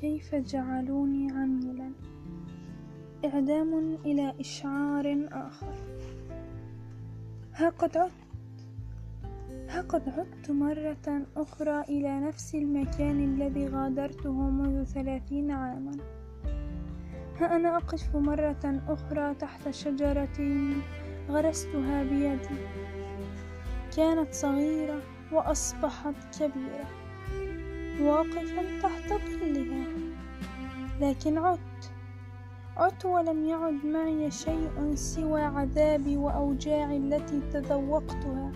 كيف جعلوني عميلا؟ إعدام إلى إشعار آخر. ها قد عدت. ها قد عدت مرة أخرى إلى نفس المكان الذي غادرته منذ ثلاثين عاما. ها أنا أقف مرة أخرى تحت شجرة غرستها بيدي. كانت صغيرة وأصبحت كبيرة. واقفا تحت ظلها لكن عدت عدت ولم يعد معي شيء سوى عذابي وأوجاعي التي تذوقتها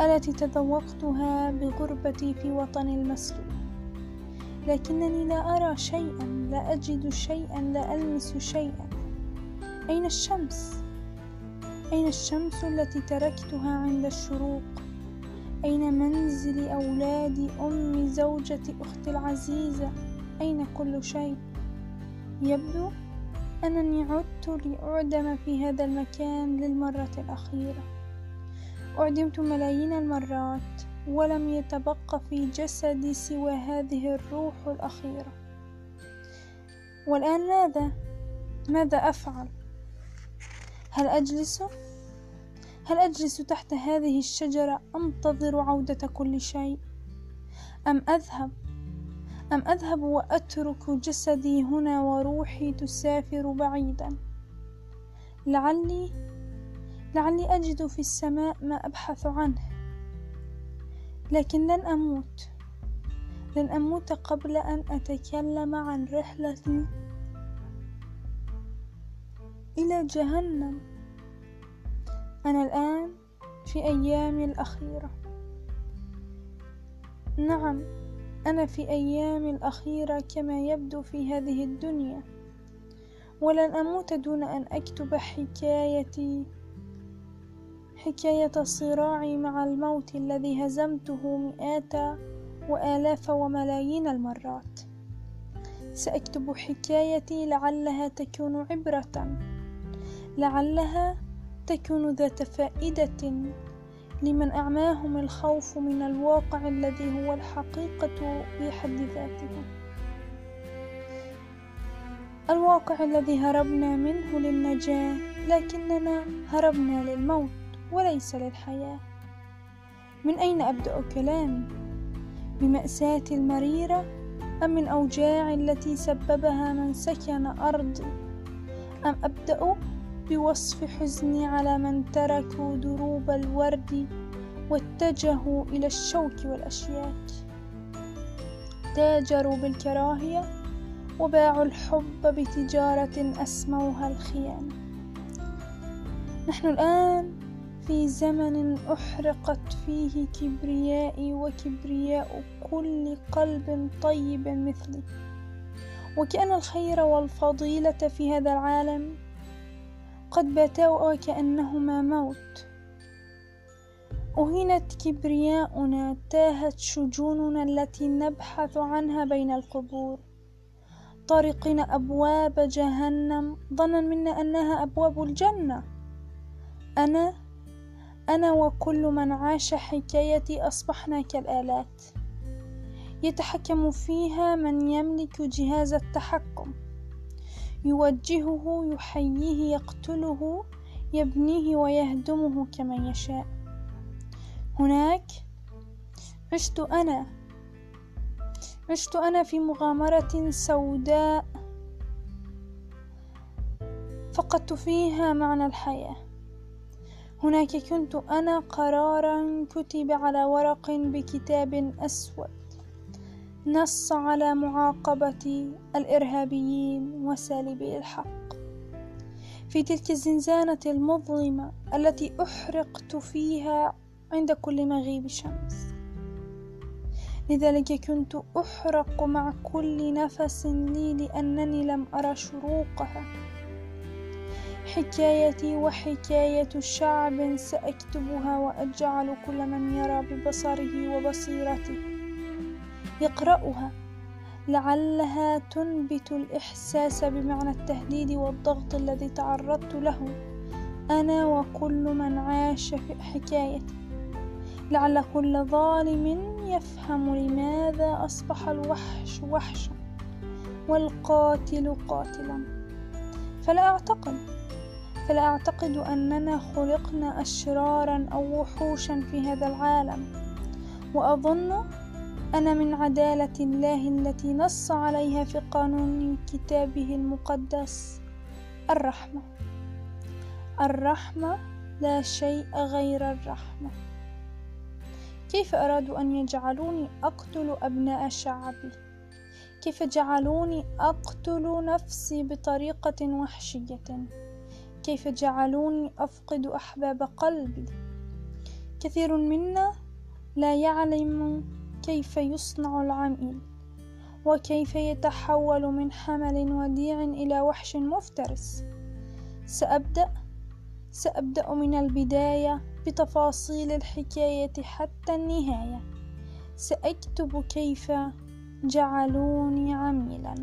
التي تذوقتها بغربتي في وطني المسلوب لكنني لا أرى شيئا لا أجد شيئا لا ألمس شيئا أين الشمس؟ أين الشمس التي تركتها عند الشروق؟ أين منزل أولادي أمي زوجتي أختي العزيزة أين كل شيء يبدو أنني عدت لأعدم في هذا المكان للمرة الأخيرة أعدمت ملايين المرات ولم يتبق في جسدي سوى هذه الروح الأخيرة والآن ماذا؟ ماذا أفعل؟ هل أجلس؟ هل أجلس تحت هذه الشجرة أنتظر عودة كل شيء؟ أم أذهب؟ أم أذهب وأترك جسدي هنا وروحي تسافر بعيدا؟ لعلي لعلي أجد في السماء ما أبحث عنه. لكن لن أموت. لن أموت قبل أن أتكلم عن رحلتي إلى جهنم. أنا الآن في أيامي الأخيرة. نعم أنا في أيامي الأخيرة كما يبدو في هذه الدنيا. ولن أموت دون أن أكتب حكايتي حكاية صراعي مع الموت الذي هزمته مئات وآلاف وملايين المرات. سأكتب حكايتي لعلها تكون عبرة لعلها تكون ذات فائدة لمن أعماهم الخوف من الواقع الذي هو الحقيقة في حد ذاتها. الواقع الذي هربنا منه للنجاة لكننا هربنا للموت وليس للحياة. من أين أبدأ كلامي؟ بمأساتي المريرة أم من أوجاعي التي سببها من سكن أرضي أم أبدأ بوصف حزني على من تركوا دروب الورد واتجهوا إلى الشوك والأشياك. تاجروا بالكراهية وباعوا الحب بتجارة أسموها الخيانة نحن الآن في زمن أحرقت فيه كبريائي وكبرياء كل قلب طيب مثلي. وكأن الخير والفضيلة في هذا العالم قد باتا وكأنهما موت. أهينت كبرياؤنا تاهت شجوننا التي نبحث عنها بين القبور. طارقين أبواب جهنم ظنا منا أنها أبواب الجنة. أنا أنا وكل من عاش حكايتي أصبحنا كالآلات. يتحكم فيها من يملك جهاز التحكم. يوجهه يحييه يقتله يبنيه ويهدمه كما يشاء. هناك عشت أنا عشت أنا في مغامرة سوداء فقدت فيها معنى الحياة. هناك كنت أنا قرارا كتب على ورق بكتاب أسود. نص على معاقبة الإرهابيين وسالبي الحق. في تلك الزنزانة المظلمة التي أحرقت فيها عند كل مغيب شمس. لذلك كنت أحرق مع كل نفس لي لأنني لم أرى شروقها. حكايتي وحكاية شعب سأكتبها وأجعل كل من يرى ببصره وبصيرته. يقرأها. لعلها تنبت الإحساس بمعنى التهديد والضغط الذي تعرضت له. أنا وكل من عاش في حكايتي. لعل كل ظالم يفهم لماذا أصبح الوحش وحشا والقاتل قاتلا. فلا أعتقد. فلا أعتقد أننا خلقنا أشرارا أو وحوشا في هذا العالم. وأظن أن من عدالة الله التي نص عليها في قانون كتابه المقدس. الرحمة. الرحمة لا شيء غير الرحمة. كيف أرادوا أن يجعلوني أقتل أبناء شعبي؟ كيف جعلوني أقتل نفسي بطريقة وحشية؟ كيف جعلوني أفقد أحباب قلبي؟ كثير منا لا يعلم كيف يصنع العميل؟ وكيف يتحول من حمل وديع إلى وحش مفترس؟ سأبدأ. سأبدأ من البداية بتفاصيل الحكاية حتى النهاية. سأكتب كيف جعلوني عميلا.